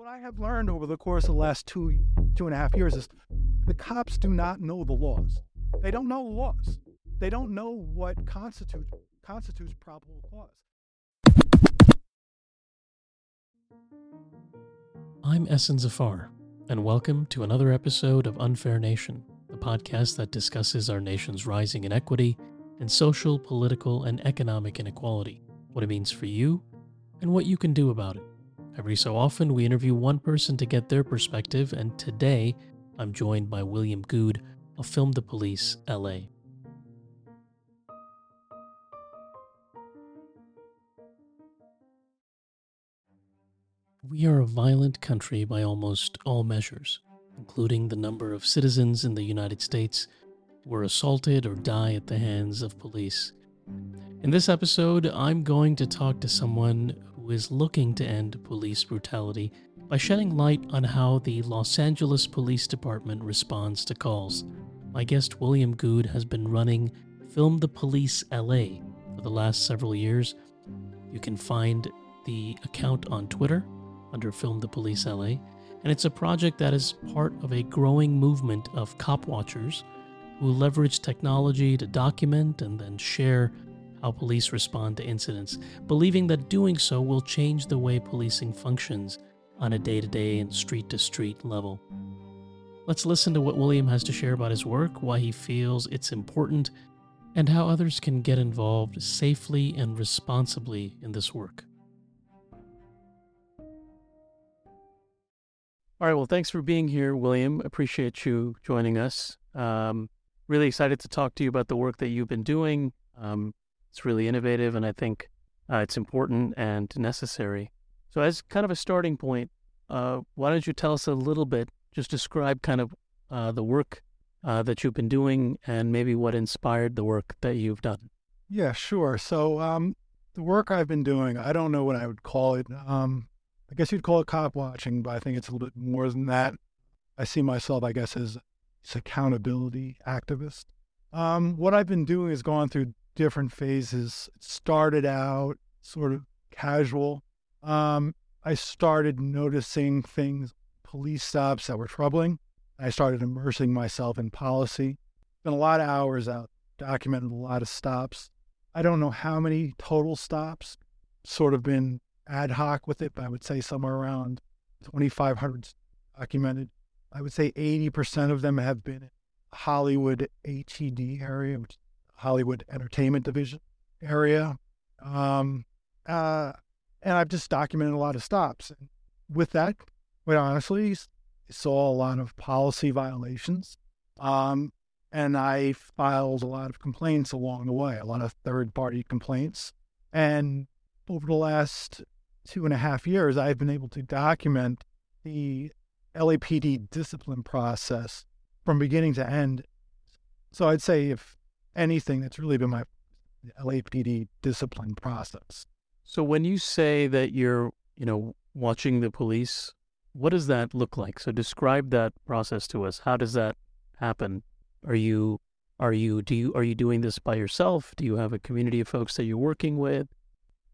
What I have learned over the course of the last two two and a half years is the cops do not know the laws. They don't know laws. They don't know what constitutes constitutes probable cause. I'm Essen Zafar, and welcome to another episode of Unfair Nation, the podcast that discusses our nation's rising inequity and social, political, and economic inequality, what it means for you, and what you can do about it. Every so often, we interview one person to get their perspective, and today I'm joined by William Gude of Film the Police LA. We are a violent country by almost all measures, including the number of citizens in the United States who are assaulted or die at the hands of police. In this episode, I'm going to talk to someone is looking to end police brutality by shedding light on how the Los Angeles Police Department responds to calls. My guest William Gude has been running Film the Police LA for the last several years. You can find the account on Twitter under Film the Police LA, and it's a project that is part of a growing movement of cop watchers who leverage technology to document and then share how police respond to incidents, believing that doing so will change the way policing functions on a day to day and street to street level. Let's listen to what William has to share about his work, why he feels it's important, and how others can get involved safely and responsibly in this work. All right. Well, thanks for being here, William. Appreciate you joining us. Um, really excited to talk to you about the work that you've been doing. Um, it's really innovative, and I think uh, it's important and necessary. So, as kind of a starting point, uh, why don't you tell us a little bit, just describe kind of uh, the work uh, that you've been doing and maybe what inspired the work that you've done? Yeah, sure. So, um, the work I've been doing, I don't know what I would call it. Um, I guess you'd call it cop watching, but I think it's a little bit more than that. I see myself, I guess, as an accountability activist. Um, what I've been doing is going through different phases. It started out sort of casual. Um, I started noticing things, police stops that were troubling. I started immersing myself in policy. Spent a lot of hours out, documented a lot of stops. I don't know how many total stops, sort of been ad hoc with it, but I would say somewhere around 2,500 documented. I would say 80% of them have been in Hollywood HED area, which Hollywood Entertainment Division area. Um, uh, and I've just documented a lot of stops. And with that, quite honestly, saw a lot of policy violations. Um, and I filed a lot of complaints along the way, a lot of third party complaints. And over the last two and a half years, I've been able to document the LAPD discipline process from beginning to end. So I'd say, if anything, that's really been my LAPD discipline process. So when you say that you're, you know, watching the police, what does that look like? So describe that process to us. How does that happen? Are you are you do you are you doing this by yourself? Do you have a community of folks that you're working with?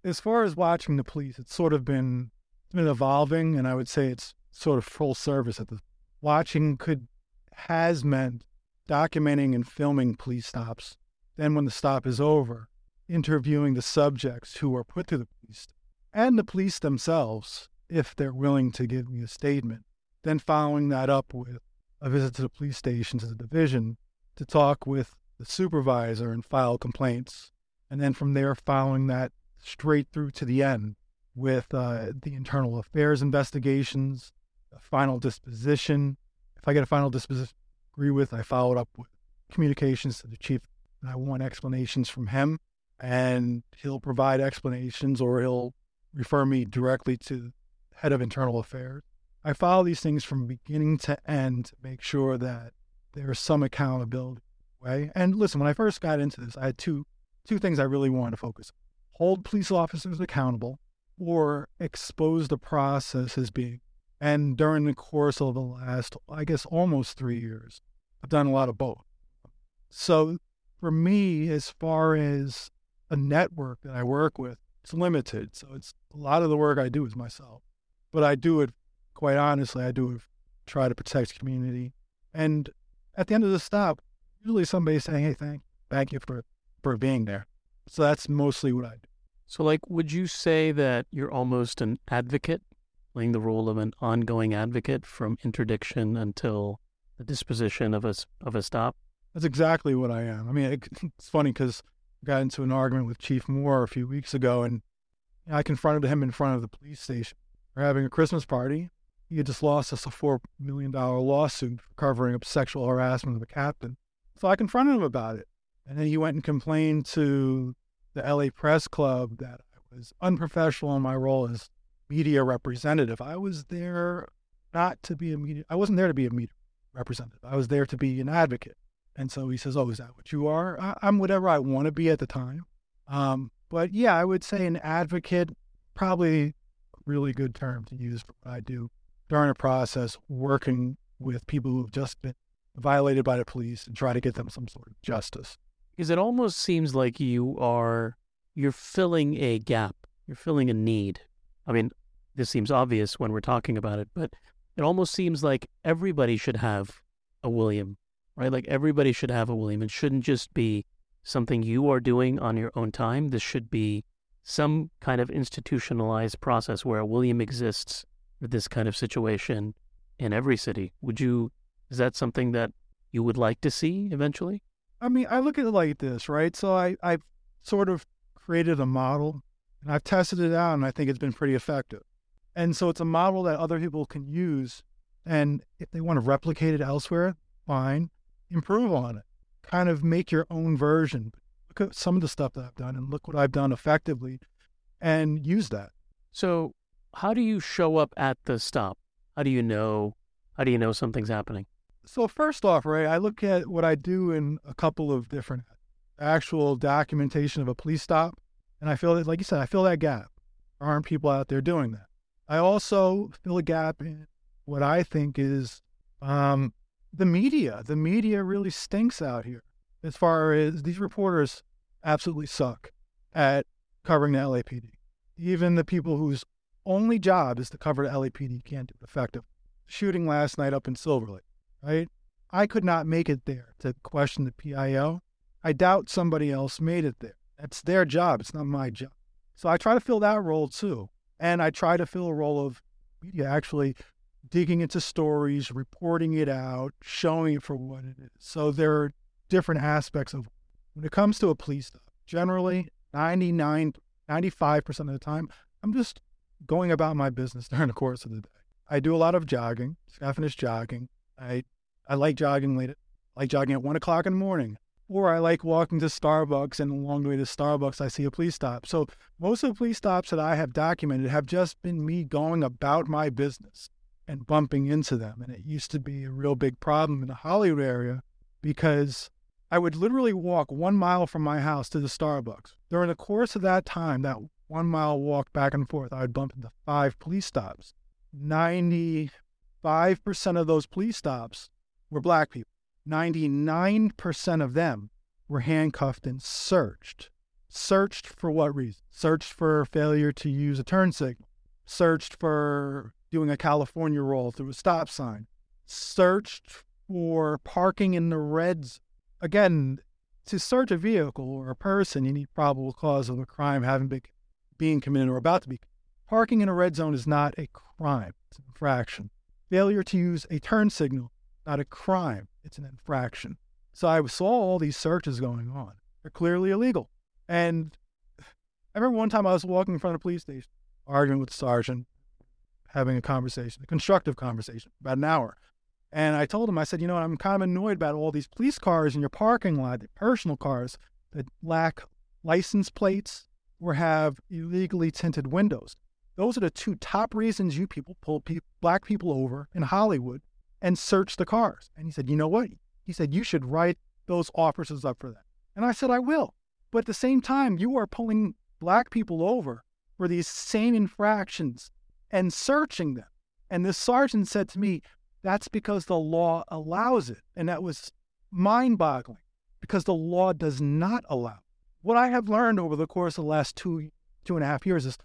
As far as watching the police, it's sort of been it's been evolving and I would say it's sort of full service at the watching could has meant documenting and filming police stops. Then when the stop is over, interviewing the subjects who are put to the police and the police themselves if they're willing to give me a statement. Then following that up with a visit to the police station to the division to talk with the supervisor and file complaints. And then from there, following that straight through to the end with uh, the internal affairs investigations, a final disposition. If I get a final disposition agree with, I followed up with communications to the chief. And I want explanations from him, and he'll provide explanations or he'll refer me directly to the head of internal affairs. I follow these things from beginning to end to make sure that there's some accountability. Way. And listen, when I first got into this, I had two two things I really wanted to focus on. Hold police officers accountable or expose the process as being. And during the course of the last, I guess, almost three years, I've done a lot of both. So for me, as far as a network that I work with, it's limited. So it's a lot of the work I do is myself, but I do it quite honestly, I do try to protect community. And at the end of the stop, usually somebody's saying, "Hey, thank thank you for for being there." So that's mostly what I do. So, like, would you say that you're almost an advocate, playing the role of an ongoing advocate from interdiction until the disposition of a of a stop? That's exactly what I am. I mean, it, it's funny because I got into an argument with Chief Moore a few weeks ago, and I confronted him in front of the police station. We're having a Christmas party. He had just lost us a four million dollar lawsuit for covering up sexual harassment of a captain. So I confronted him about it, and then he went and complained to the LA Press Club that I was unprofessional in my role as media representative. I was there not to be a media. I wasn't there to be a media representative. I was there to be an advocate. And so he says, "Oh, is that what you are?" I, am whatever I want to be at the time. Um, but yeah, I would say an advocate, probably a really good term to use for what I do during a process, working with people who've just been violated by the police and try to get them some sort of justice. Because it almost seems like you are you're filling a gap, you're filling a need. I mean, this seems obvious when we're talking about it, but it almost seems like everybody should have a William, right? Like everybody should have a William. It shouldn't just be something you are doing on your own time. This should be some kind of institutionalized process where a William exists for this kind of situation in every city. Would you, is that something that you would like to see eventually? I mean, I look at it like this, right? So I, I've sort of created a model and I've tested it out and I think it's been pretty effective. And so it's a model that other people can use. And if they want to replicate it elsewhere, fine, improve on it, kind of make your own version. Look at some of the stuff that I've done and look what I've done effectively and use that. So, how do you show up at the stop? How do you know? How do you know something's happening? So, first off, Ray, I look at what I do in a couple of different actual documentation of a police stop. And I feel that, like you said, I fill that gap. There aren't people out there doing that. I also fill a gap in what I think is um, the media. The media really stinks out here as far as these reporters absolutely suck at covering the LAPD. Even the people whose only job is to cover the LAPD can't do it effective. Shooting last night up in Silver Lake, right? I could not make it there to question the PIO. I doubt somebody else made it there. That's their job. It's not my job. So I try to fill that role too. And I try to fill a role of media actually digging into stories, reporting it out, showing it for what it is. So there are different aspects of when it comes to a police stop. Generally, 99, 95% of the time, I'm just going about my business during the course of the day. I do a lot of jogging, I finished jogging. I I like jogging late. I like jogging at one o'clock in the morning or I like walking to Starbucks, and along the way to Starbucks, I see a police stop. So most of the police stops that I have documented have just been me going about my business and bumping into them. And it used to be a real big problem in the Hollywood area because I would literally walk one mile from my house to the Starbucks. During the course of that time, that one mile walk back and forth, I would bump into five police stops. 95% of those police stops were black people. 99% of them were handcuffed and searched. Searched for what reason? Searched for failure to use a turn signal. Searched for doing a California roll through a stop sign. Searched for parking in the reds. Again, to search a vehicle or a person, you need probable cause of a crime having been being committed or about to be. Parking in a red zone is not a crime; it's an infraction. Failure to use a turn signal not a crime, it's an infraction. So I saw all these searches going on. They're clearly illegal. And I remember one time I was walking in front of the police station, arguing with the sergeant, having a conversation, a constructive conversation, about an hour. And I told him, I said, you know, I'm kind of annoyed about all these police cars in your parking lot, the personal cars that lack license plates or have illegally tinted windows. Those are the two top reasons you people pull pe- black people over in Hollywood and search the cars. And he said, You know what? He said, You should write those officers up for that. And I said, I will. But at the same time, you are pulling black people over for these same infractions and searching them. And this sergeant said to me, That's because the law allows it. And that was mind boggling because the law does not allow. What I have learned over the course of the last two, two and a half years is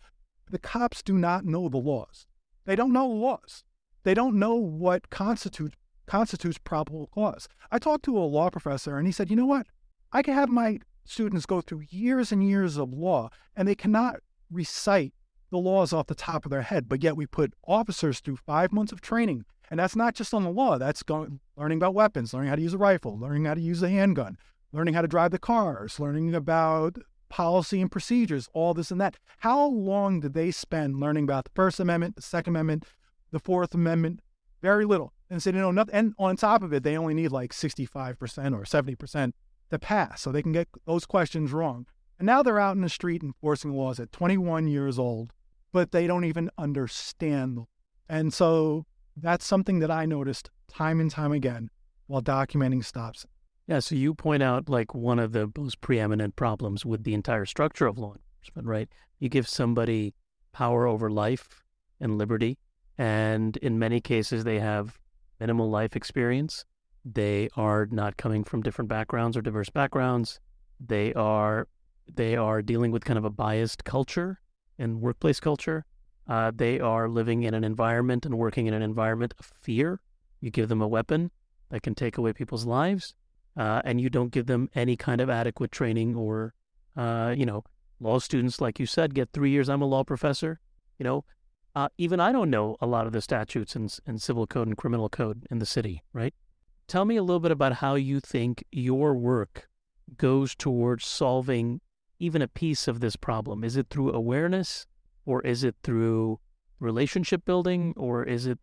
the cops do not know the laws. They don't know the laws. They don't know what constitutes constitutes probable cause. I talked to a law professor and he said, "You know what? I can have my students go through years and years of law and they cannot recite the laws off the top of their head, but yet we put officers through 5 months of training. And that's not just on the law, that's going learning about weapons, learning how to use a rifle, learning how to use a handgun, learning how to drive the cars, learning about policy and procedures, all this and that. How long did they spend learning about the First Amendment, the Second Amendment, the Fourth Amendment? Very little. And so they know nothing. And on top of it, they only need like 65% or 70% to pass. So they can get those questions wrong. And now they're out in the street enforcing laws at 21 years old, but they don't even understand. And so that's something that I noticed time and time again while documenting stops. Yeah, so you point out like one of the most preeminent problems with the entire structure of law enforcement, right? You give somebody power over life and liberty, and in many cases, they have minimal life experience. They are not coming from different backgrounds or diverse backgrounds. They are they are dealing with kind of a biased culture and workplace culture. Uh, they are living in an environment and working in an environment of fear. You give them a weapon that can take away people's lives uh, and you don't give them any kind of adequate training or, uh, you know, law students, like you said, get three years. I'm a law professor. You know, uh, even I don't know a lot of the statutes and, and civil code and criminal code in the city, right? Tell me a little bit about how you think your work goes towards solving even a piece of this problem. Is it through awareness or is it through relationship building or is it,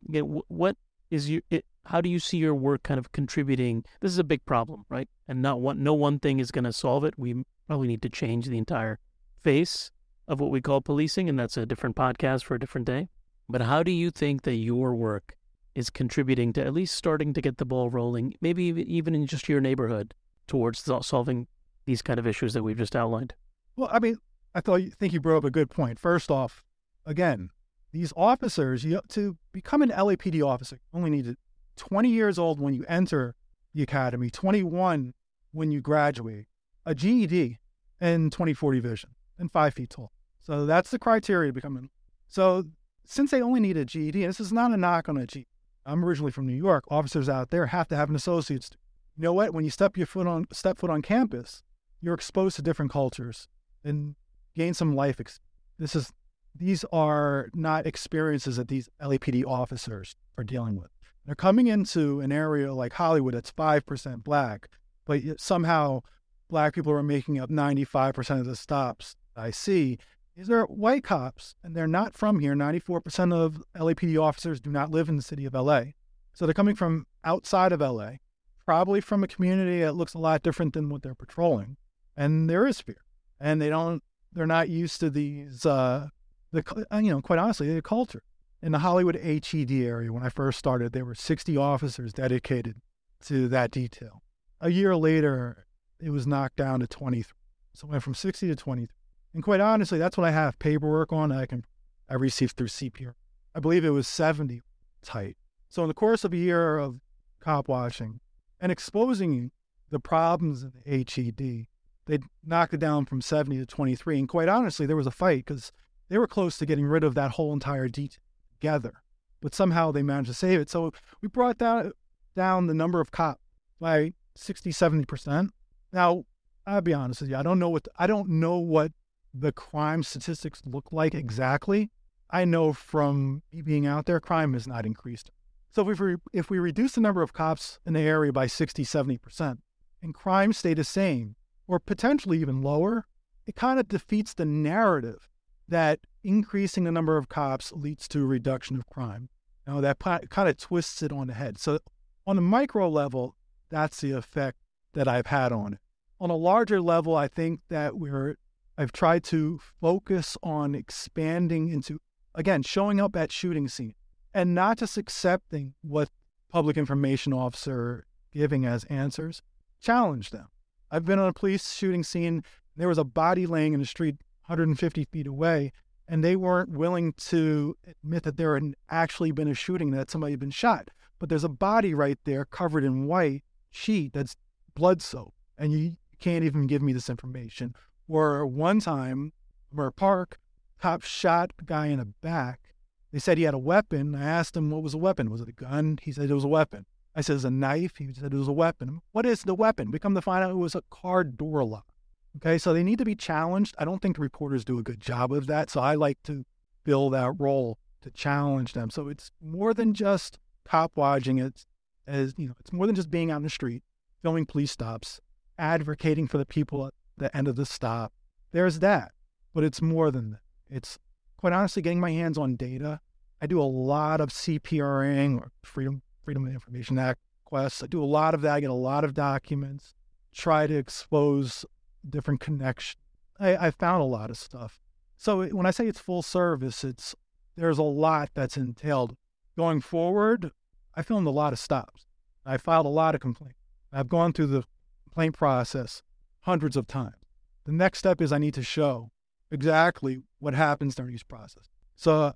what is your it, how do you see your work kind of contributing? This is a big problem, right? And not one, no one thing is going to solve it. We probably need to change the entire face of what we call policing, and that's a different podcast for a different day. But how do you think that your work is contributing to at least starting to get the ball rolling, maybe even in just your neighborhood, towards solving these kind of issues that we've just outlined? Well, I mean, I thought you think you brought up a good point. First off, again, these officers, you to become an LAPD officer, only need to 20 years old when you enter the academy, 21 when you graduate, a GED, and 20/40 vision, and five feet tall. So that's the criteria become. So since they only need a GED, and this is not a knock on a GED. I'm originally from New York. Officers out there have to have an associate's. You know what? When you step your foot on step foot on campus, you're exposed to different cultures and gain some life. This is these are not experiences that these LAPD officers are dealing with. They're coming into an area like Hollywood that's 5% black, but somehow black people are making up 95% of the stops I see. These are white cops, and they're not from here. 94% of LAPD officers do not live in the city of LA. So they're coming from outside of LA, probably from a community that looks a lot different than what they're patrolling. And there is fear. And they don't, they're not used to these, uh, the, you know, quite honestly, the culture in the Hollywood HED area, when I first started, there were 60 officers dedicated to that detail. A year later, it was knocked down to 23. So it went from 60 to 23. And quite honestly, that's what I have paperwork on. I can I received through CPR. I believe it was 70 tight. So in the course of a year of cop watching and exposing the problems in the HED, they knocked it down from 70 to 23. And quite honestly, there was a fight because they were close to getting rid of that whole entire detail together, but somehow they managed to save it. So we brought down, down the number of cops by 60, 70%. Now, I'll be honest with you, I don't know what I don't know what the crime statistics look like exactly. I know from being out there, crime has not increased. So if we if we reduce the number of cops in the area by 60, 70%, and crime stay the same, or potentially even lower, it kind of defeats the narrative that increasing the number of cops leads to a reduction of crime. You know, that kind of twists it on the head. So, on the micro level, that's the effect that I've had on it. On a larger level, I think that we're I've tried to focus on expanding into again showing up at shooting scene and not just accepting what public information officer giving as answers. Challenge them. I've been on a police shooting scene. There was a body laying in the street 150 feet away, and they weren't willing to admit that there had actually been a shooting, that somebody had been shot. But there's a body right there covered in white sheet that's blood soaked, and you can't even give me this information. Or one time, where Park, cop shot a guy in the back, They said he had a weapon. I asked him what was a weapon. Was it a gun? He said it was a weapon. I said, "Is a knife?" He said it was a weapon. What is the weapon? We come to find out it was a car door lock. Okay, so they need to be challenged. I don't think the reporters do a good job of that. So I like to fill that role to challenge them. So it's more than just cop watching. It's as you know, it's more than just being out in the street, filming police stops, advocating for the people the end of the stop. There's that, but it's more than that. It's quite honestly getting my hands on data. I do a lot of CPRing or Freedom Freedom of Information Act requests. I do a lot of that. I get a lot of documents. Try to expose different connections. I, I found a lot of stuff. So when I say it's full service, it's there's a lot that's entailed. Going forward, I filmed a lot of stops. I filed a lot of complaints. I've gone through the complaint process hundreds of times. The next step is I need to show exactly what happens during each process. So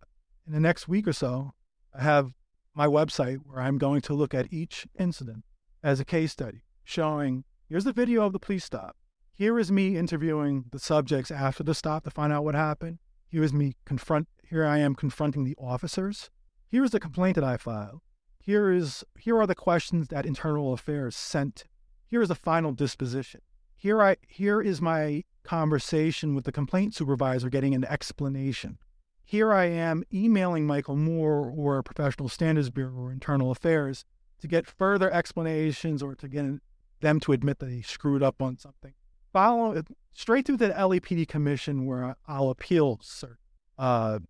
in the next week or so, I have my website where I'm going to look at each incident as a case study, showing here's the video of the police stop. Here is me interviewing the subjects after the stop to find out what happened. Here is me confront here I am confronting the officers. Here is the complaint that I filed. Here is here are the questions that internal affairs sent. Here is the final disposition. Here I here is my conversation with the complaint supervisor getting an explanation. Here I am emailing Michael Moore or Professional Standards Bureau or Internal Affairs to get further explanations or to get them to admit that they screwed up on something. Follow straight through the LAPD commission where I'll appeal certain, uh,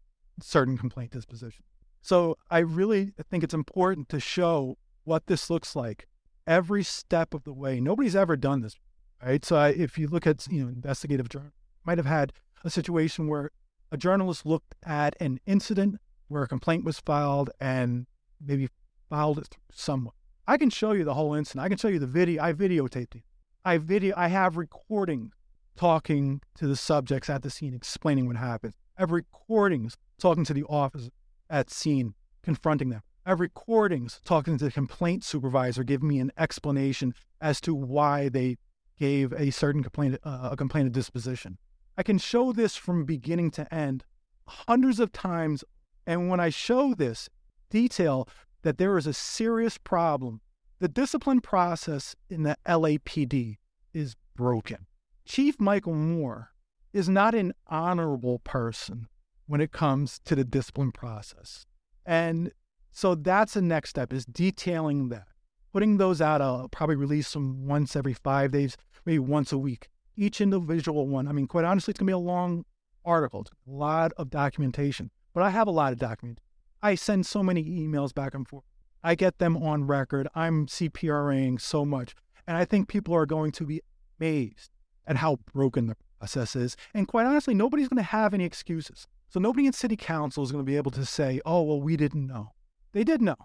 certain complaint disposition. So I really think it's important to show what this looks like every step of the way. Nobody's ever done this, right? So I, if you look at you know investigative journal, might have had a situation where a journalist looked at an incident where a complaint was filed and maybe filed it through someone. I can show you the whole incident. I can show you the video. I videotaped it. I video. I have recordings talking to the subjects at the scene, explaining what happened. I have recordings talking to the officer at scene, confronting them. I have recordings talking to the complaint supervisor, giving me an explanation as to why they gave a certain complaint uh, a complaint of disposition. I can show this from beginning to end hundreds of times. And when I show this detail that there is a serious problem, the discipline process in the LAPD is broken. Chief Michael Moore is not an honorable person when it comes to the discipline process. And so that's the next step is detailing that. Putting those out, I'll probably release them once every five days, maybe once a week each individual one. I mean, quite honestly, it's going to be a long article, a lot of documentation, but I have a lot of document. I send so many emails back and forth. I get them on record. I'm CPRing so much. And I think people are going to be amazed at how broken the process is. And quite honestly, nobody's going to have any excuses. So nobody in city council is going to be able to say, oh, well, we didn't know. They did know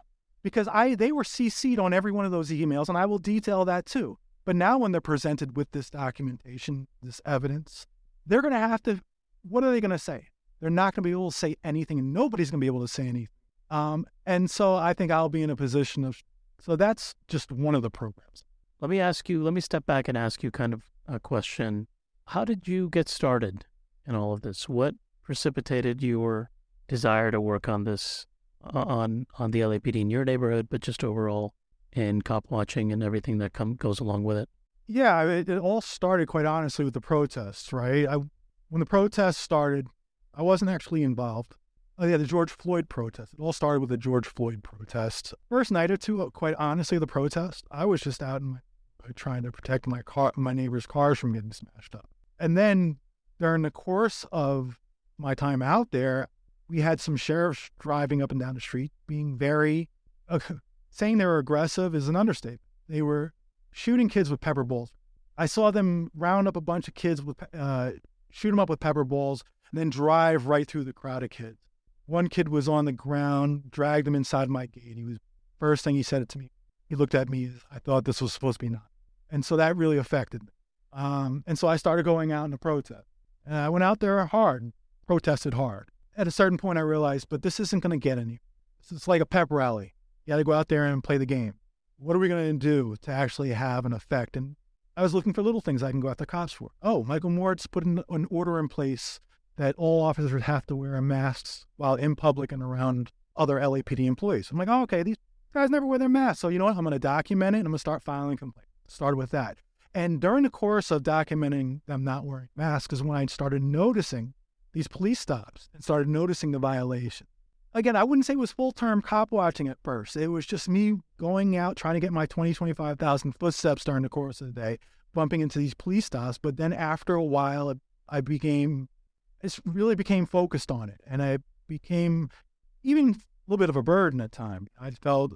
because I they were CC'd on every one of those emails, and I will detail that too. But now, when they're presented with this documentation, this evidence, they're going to have to, what are they going to say? They're not going to be able to say anything, and nobody's going to be able to say anything. Um, and so I think I'll be in a position of, so that's just one of the programs. Let me ask you, let me step back and ask you kind of a question. How did you get started in all of this? What precipitated your desire to work on this, on, on the LAPD in your neighborhood, but just overall in cop watching and everything that come, goes along with it? Yeah, it, it all started quite honestly with the protests, right? I, when the protests started, I wasn't actually involved. Oh, yeah, the George Floyd protest. It all started with the George Floyd protest. First night or two, uh, quite honestly, the protest, I was just out in my, uh, trying to protect my car, my neighbor's cars from getting smashed up. And then during the course of my time out there, we had some sheriffs driving up and down the street being very uh, saying they were aggressive is an understatement. They were shooting kids with pepper balls. I saw them round up a bunch of kids with, uh, shoot them up with pepper balls, and then drive right through the crowd of kids. One kid was on the ground, dragged him inside my gate. He was first thing he said it to me. He looked at me. I thought this was supposed to be not, and so that really affected me. Um, and so I started going out in a protest, and I went out there hard, protested hard. At a certain point, I realized, but this isn't going to get any. It's like a pep rally. You got to go out there and play the game. What are we going to do to actually have an effect? And I was looking for little things I can go out after cops for. Oh, Michael Moore's put an, an order in place that all officers have to wear masks while in public and around other LAPD employees. I'm like, oh, okay, these guys never wear their masks. So you know what? I'm going to document it and I'm going to start filing complaints. Started with that. And during the course of documenting them not wearing masks is when I started noticing these police stops and started noticing the violation. Again, I wouldn't say it was full term cop watching at first. It was just me going out trying to get my 20, 25,000 footsteps during the course of the day, bumping into these police stops. But then after a while, I became, it really became focused on it. And I became even a little bit of a burden at times. I felt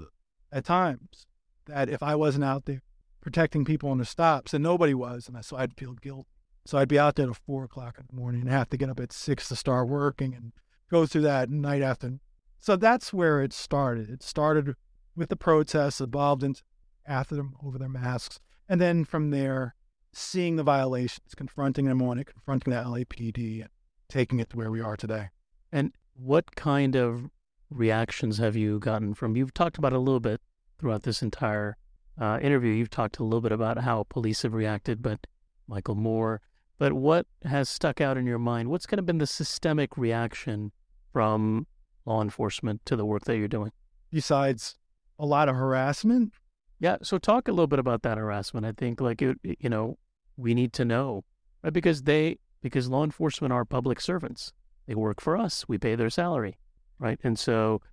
at times that if I wasn't out there protecting people on the stops, and nobody was, and so I'd feel guilt. So I'd be out there at four o'clock in the morning and have to get up at six to start working and go through that night after. So that's where it started. It started with the protests, evolved into after them over their masks, and then from there, seeing the violations, confronting them on it, confronting the LAPD, taking it to where we are today. And what kind of reactions have you gotten from? You've talked about a little bit throughout this entire uh, interview. You've talked a little bit about how police have reacted, but Michael Moore, but what has stuck out in your mind? What's kind of been the systemic reaction from law enforcement to the work that you're doing? Besides a lot of harassment? Yeah. So talk a little bit about that harassment. I think like it, you know, we need to know right? because they because law enforcement are public servants. They work for us. We pay their salary, right? And so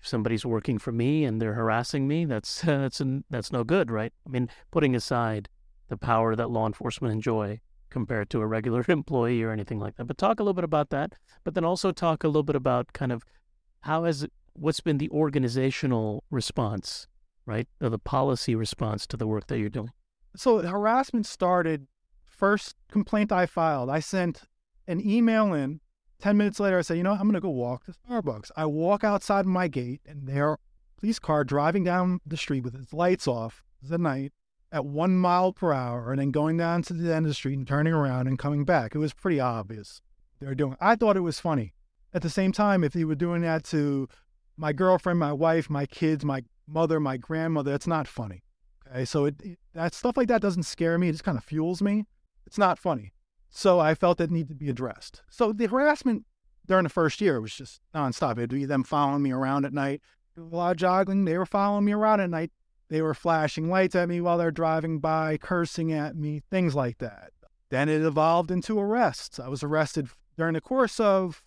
if somebody's working for me and they're harassing me, that's uh, that's an, that's no good, right? I mean, putting aside the power that law enforcement enjoy, compared to a regular employee or anything like that. But talk a little bit about that, but then also talk a little bit about kind of how has what's been the organizational response, right? Or the policy response to the work that you're doing. So harassment started first complaint I filed. I sent an email in. 10 minutes later, I said, you know, I'm going to go walk to Starbucks. I walk outside my gate, and there, police car driving down the street with its lights off. It's at night at one mile per hour and then going down to the end of the street and turning around and coming back. It was pretty obvious they were doing. I thought it was funny. At the same time, if they were doing that to my girlfriend, my wife, my kids, my mother, my grandmother, it's not funny. Okay, so it, it that stuff like that doesn't scare me. It just kind of fuels me. It's not funny. So I felt it needed to be addressed. So the harassment during the first year was just nonstop. It'd be them following me around at night. A lot of jogging. They were following me around at night they were flashing lights at me while they're driving by, cursing at me, things like that. Then it evolved into arrests. I was arrested during the course of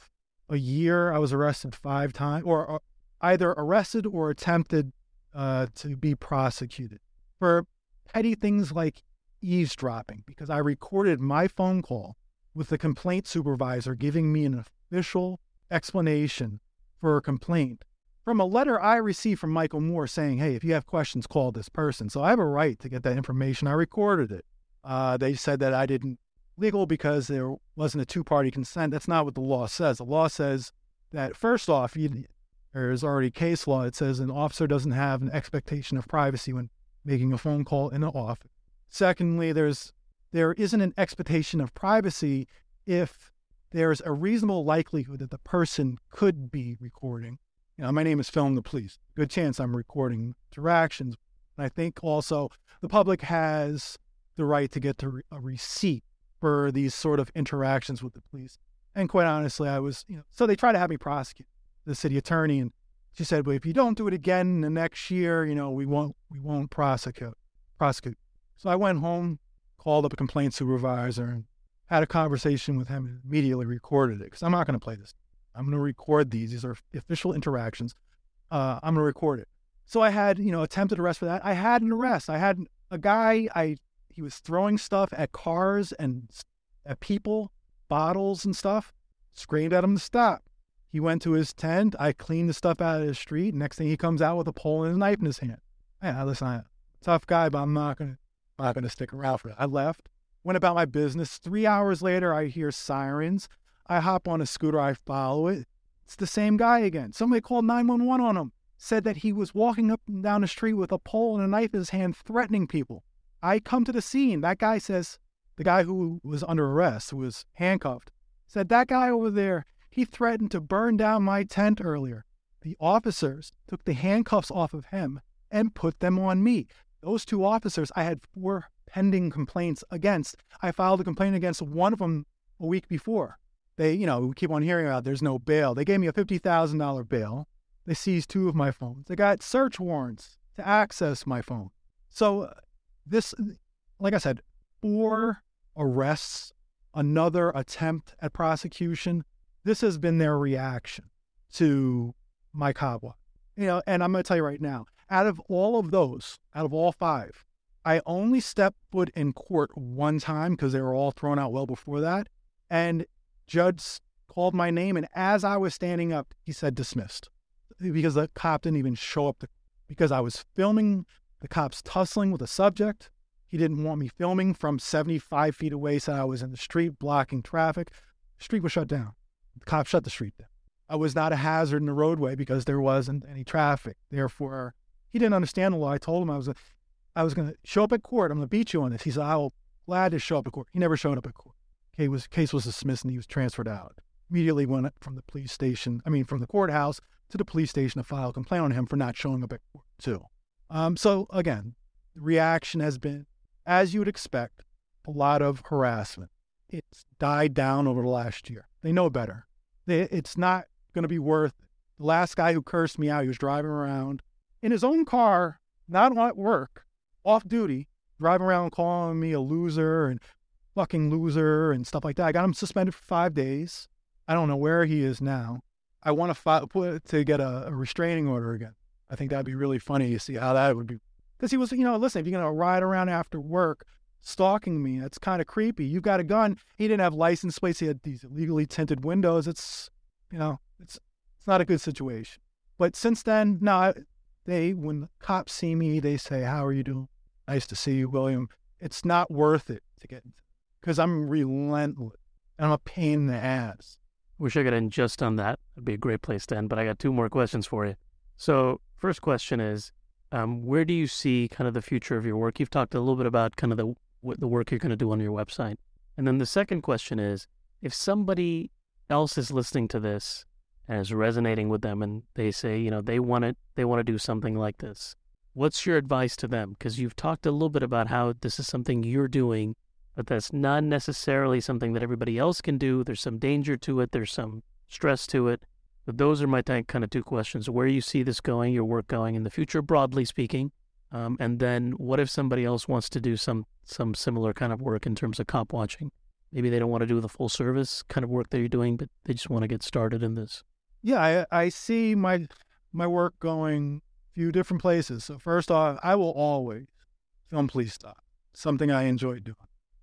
a year. I was arrested five times, or, either arrested or attempted uh, to be prosecuted for petty things like eavesdropping because I recorded my phone call with the complaint supervisor giving me an official explanation for a complaint from a letter I received from Michael Moore saying, hey, if you have questions, call this person. So I have a right to get that information. I recorded it. Uh, they said that I didn't legal because there wasn't a two party consent. That's not what the law says. The law says that, first off, you, there's already case law. It says an officer doesn't have an expectation of privacy when making a phone call in the office. Secondly, there's there isn't an expectation of privacy if there's a reasonable likelihood that the person could be recording you know, my name is Film the Police. Good chance I'm recording interactions. And I think also the public has the right to get to a receipt for these sort of interactions with the police. And quite honestly, I was, you know, so they tried to have me prosecute the city attorney, and she said, "Well, if you don't do it again the next year, you know, we won't, we won't prosecute, prosecute." So I went home, called up a complaint supervisor, and had a conversation with him, and immediately recorded it because I'm not going to play this. I'm going to record these. These are official interactions. Uh, I'm going to record it. So I had, you know, attempted arrest for that. I had an arrest. I had a guy. I he was throwing stuff at cars and at people, bottles and stuff. Screamed at him to stop. He went to his tent. I cleaned the stuff out of the street. Next thing he comes out with a pole and a knife in his hand. Yeah, listen, I'm a tough guy, but I'm not gonna not gonna stick around for it. I left, went about my business. Three hours later, I hear sirens. I hop on a scooter, I follow it. It's the same guy again. Somebody called 911 on him, said that he was walking up and down the street with a pole and a knife in his hand, threatening people. I come to the scene. That guy says, the guy who was under arrest, who was handcuffed, said, That guy over there, he threatened to burn down my tent earlier. The officers took the handcuffs off of him and put them on me. Those two officers, I had four pending complaints against. I filed a complaint against one of them a week before. They, you know, we keep on hearing about there's no bail. They gave me a $50,000 bail. They seized two of my phones. They got search warrants to access my phone. So, uh, this, like I said, four arrests, another attempt at prosecution. This has been their reaction to my cop. You know, and I'm going to tell you right now, out of all of those, out of all five, I only stepped foot in court one time because they were all thrown out well before that. And judge called my name, and as I was standing up, he said dismissed because the cop didn't even show up because I was filming the cops tussling with a subject. He didn't want me filming from 75 feet away, said I was in the street blocking traffic. The street was shut down. The cop shut the street down. I was not a hazard in the roadway because there wasn't any traffic. Therefore, he didn't understand the law. I told him I was a, I was going to show up at court. I'm going to beat you on this. He said, I will glad to show up at court. He never showed up at court. Case was, case was dismissed and he was transferred out. Immediately went from the police station, I mean, from the courthouse to the police station to file a complaint on him for not showing up at court, too. Um, so, again, the reaction has been, as you would expect, a lot of harassment. It's died down over the last year. They know better. They, it's not going to be worth it. The last guy who cursed me out, he was driving around in his own car, not at work, off duty, driving around calling me a loser and fucking loser and stuff like that. I got him suspended for five days. I don't know where he is now. I want to fi- put to get a, a, restraining order again. I think that'd be really funny to see how that would be. Because he was, you know, listen, if you're gonna ride around after work stalking me, that's kind of creepy. You've got a gun. He didn't have license plates. He had these illegally tinted windows. It's, you know, it's it's not a good situation. But since then, no, I, they when the cops see me, they say, "How are you doing? Nice to see you, William." It's not worth it to get because I'm relentless I'm a pain in the ass. Wish I could end just on that. That'd be a great place to end. But I got two more questions for you. So, first question is, um, where do you see kind of the future of your work? You've talked a little bit about kind of the the work you're going to do on your website, and then the second question is, if somebody else is listening to this and is resonating with them, and they say, you know, they want it, they want to do something like this. What's your advice to them? Because you've talked a little bit about how this is something you're doing but that's not necessarily something that everybody else can do. There's some danger to it, there's some stress to it. But those are my kind of two questions where you see this going, your work going in the future, broadly speaking. Um, and then what if somebody else wants to do some some similar kind of work in terms of cop watching? Maybe they don't want to do the full service kind of work that you're doing, but they just want to get started in this. Yeah, I, I see my my work going a few different places. So first off, I will always film police stop, something I enjoy doing.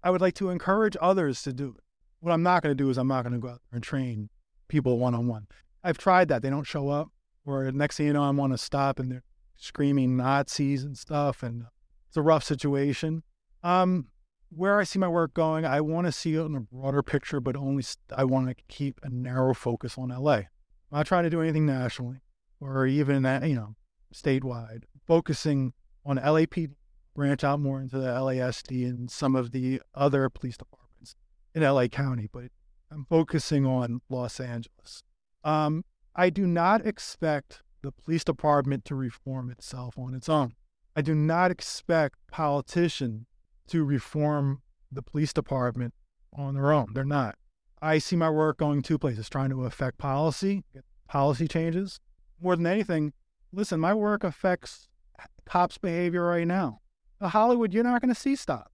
I would like to encourage others to do it. What I'm not going to do is I'm not going to go out there and train people one on one. I've tried that. They don't show up. Or next thing you know, I'm on a stop and they're screaming Nazis and stuff. And it's a rough situation. Um, where I see my work going, I want to see it in a broader picture, but only I want to keep a narrow focus on LA. I'm not trying to do anything nationally or even, that, you know, statewide. Focusing on LAPD branch out more into the LASD and some of the other police departments in LA County, but I'm focusing on Los Angeles. Um, I do not expect the police department to reform itself on its own. I do not expect politicians to reform the police department on their own. They're not. I see my work going two places, trying to affect policy, policy changes. More than anything, listen, my work affects cops' behavior right now. Hollywood, you're not going to see stop.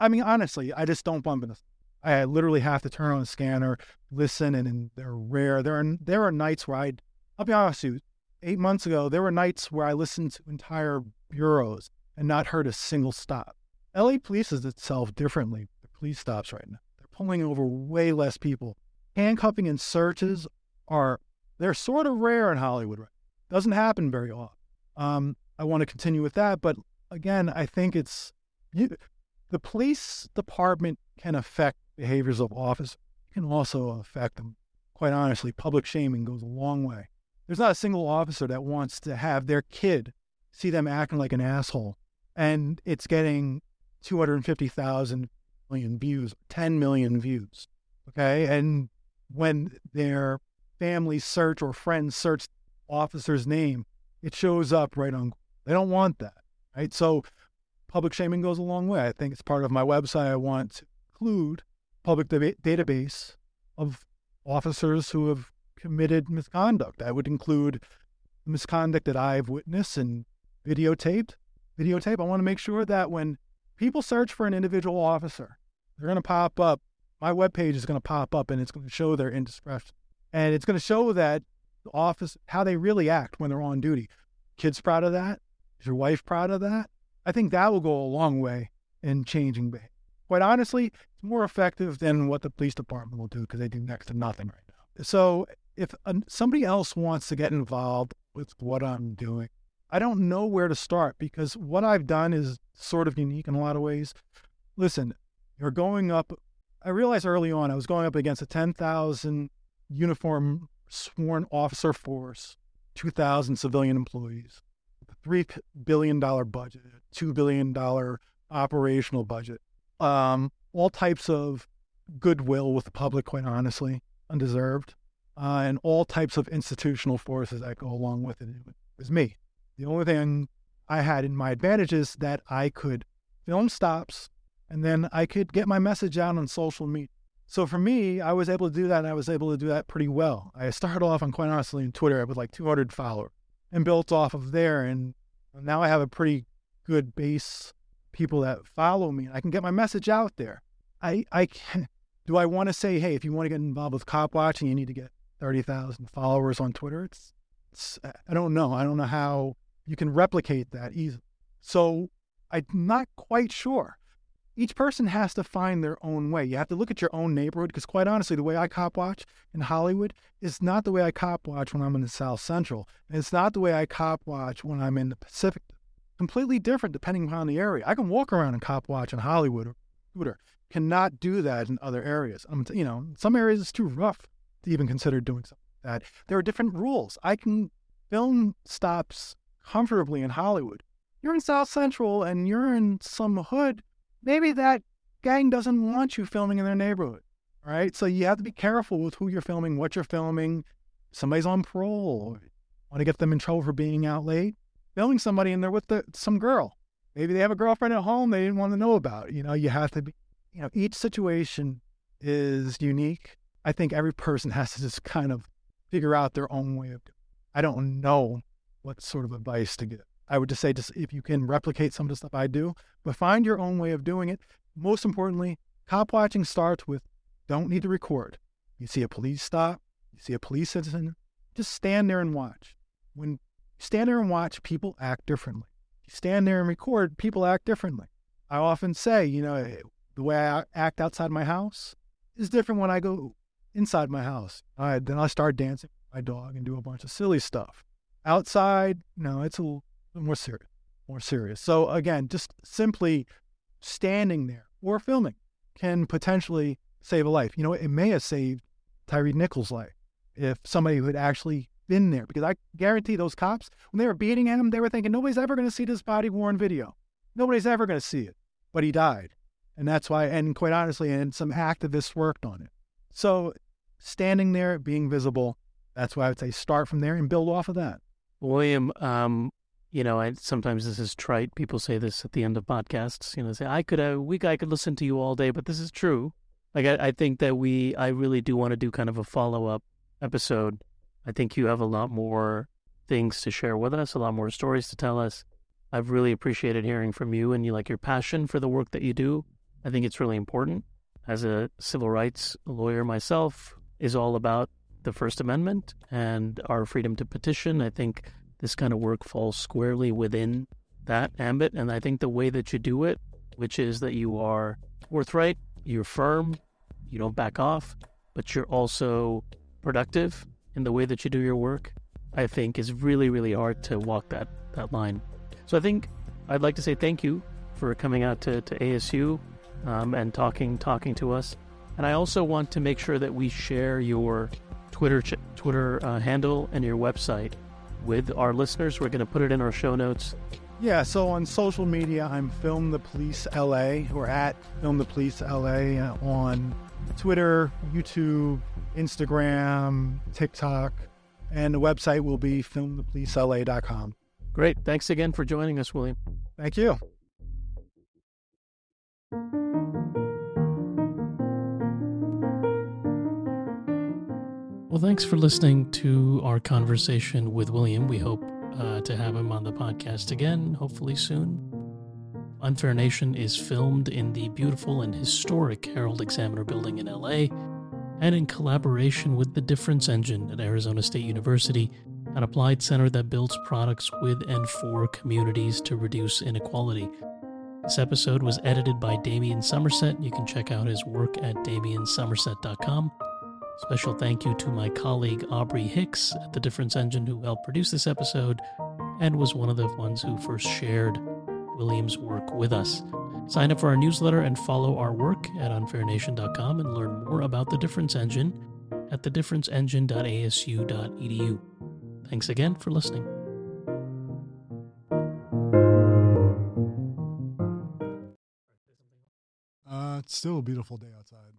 I mean, honestly, I just don't bump into. I literally have to turn on a scanner, listen, and, and they're rare. There are there are nights where I'd. I'll be honest with you. Eight months ago, there were nights where I listened to entire bureaus and not heard a single stop. LA polices itself differently. The police stops right now. They're pulling over way less people. Handcuffing and searches are they're sort of rare in Hollywood. Right? Doesn't happen very often. Um, I want to continue with that, but again, I think it's you, the police department can affect behaviors of officers. It can also affect them. Quite honestly, public shaming goes a long way. There's not a single officer that wants to have their kid see them acting like an asshole, and it's getting 250,000 million views, 10 million views. Okay, and when their family search or friends search officer's name, it shows up right on. They don't want that right? So public shaming goes a long way. I think it's part of my website. I want to include public deba- database of officers who have committed misconduct. I would include misconduct that I've witnessed and videotaped. Videotape. I want to make sure that when people search for an individual officer, they're going to pop up. My webpage is going to pop up and it's going to show their indiscretion. And it's going to show that the office, how they really act when they're on duty. Kids proud of that? Is your wife proud of that? I think that will go a long way in changing behavior. Quite honestly, it's more effective than what the police department will do because they do next to nothing right now. So if somebody else wants to get involved with what I'm doing, I don't know where to start because what I've done is sort of unique in a lot of ways. Listen, you're going up. I realized early on I was going up against a 10,000 uniform sworn officer force, 2,000 civilian employees, $3 billion budget, $2 billion operational budget, um, all types of goodwill with the public, quite honestly, undeserved, uh, and all types of institutional forces that go along with it. It was me. The only thing I had in my advantage is that I could film stops and then I could get my message out on social media. So for me, I was able to do that, and I was able to do that pretty well. I started off on quite honestly on Twitter with like 200 followers and built off of there, and now I have a pretty good base people that follow me. I can get my message out there. I I can. Do I want to say, hey, if you want to get involved with cop watching, you need to get 30,000 followers on Twitter? It's, it's I don't know. I don't know how you can replicate that easily. So I'm not quite sure each person has to find their own way. You have to look at your own neighborhood because, quite honestly, the way I cop watch in Hollywood is not the way I cop watch when I'm in the South Central. And it's not the way I cop watch when I'm in the Pacific. Completely different depending upon the area. I can walk around and cop watch in Hollywood or Scooter. Cannot do that in other areas. I'm, you know, some areas it's too rough to even consider doing something like that. There are different rules. I can film stops comfortably in Hollywood. You're in South Central and you're in some hood maybe that gang doesn't want you filming in their neighborhood. Right. So you have to be careful with who you're filming, what you're filming. Somebody's on parole. Want to get them in trouble for being out late? Filming somebody in there with the, some girl. Maybe they have a girlfriend at home they didn't want to know about. You know, you have to be, you know, each situation is unique. I think every person has to just kind of figure out their own way of doing it. I don't know what sort of advice to give. I would just say, just if you can replicate some of the stuff I do, but find your own way of doing it. Most importantly, cop watching starts with don't need to record. You see a police stop, you see a police citizen, just stand there and watch. When you stand there and watch, people act differently. You stand there and record, people act differently. I often say, you know, the way I act outside my house is different when I go inside my house. I, then I start dancing with my dog and do a bunch of silly stuff. Outside, no, it's a more serious, more serious. So again, just simply standing there or filming can potentially save a life. You know, it may have saved Tyre Nichols' life if somebody had actually been there, because I guarantee those cops, when they were beating him, they were thinking nobody's ever going to see this body worn video. Nobody's ever going to see it. But he died. And that's why, and quite honestly, and some activists worked on it. So standing there, being visible, that's why I would say start from there and build off of that. William, um, you know, I sometimes this is trite. People say this at the end of podcasts. You know, say I could a week I could listen to you all day, but this is true. Like I, I think that we, I really do want to do kind of a follow up episode. I think you have a lot more things to share with us, a lot more stories to tell us. I've really appreciated hearing from you and you like your passion for the work that you do. I think it's really important. As a civil rights lawyer myself, is all about the First Amendment and our freedom to petition. I think this kind of work falls squarely within that ambit. And I think the way that you do it, which is that you are forthright, you're firm, you don't back off, but you're also productive in the way that you do your work, I think is really, really hard to walk that, that line. So I think I'd like to say thank you for coming out to, to ASU um, and talking talking to us. And I also want to make sure that we share your Twitter Twitter uh, handle and your website with our listeners. We're going to put it in our show notes. Yeah, so on social media, I'm Film the Police LA. We're at Film the Police LA uh, on Twitter, YouTube, Instagram, TikTok, and the website will be filmthepolicela.com. Great. Thanks again for joining us, William. Thank you. Well, thanks for listening to our conversation with William. We hope uh, to have him on the podcast again, hopefully soon. Unfair Nation is filmed in the beautiful and historic Herald Examiner building in LA and in collaboration with the Difference Engine at Arizona State University, an applied center that builds products with and for communities to reduce inequality. This episode was edited by Damian Somerset. You can check out his work at damiansomerset.com. Special thank you to my colleague Aubrey Hicks at the Difference Engine who helped produce this episode and was one of the ones who first shared Williams' work with us. Sign up for our newsletter and follow our work at unfairnation.com and learn more about the Difference Engine at thedifferenceengine.asu.edu. Thanks again for listening. Uh, it's still a beautiful day outside.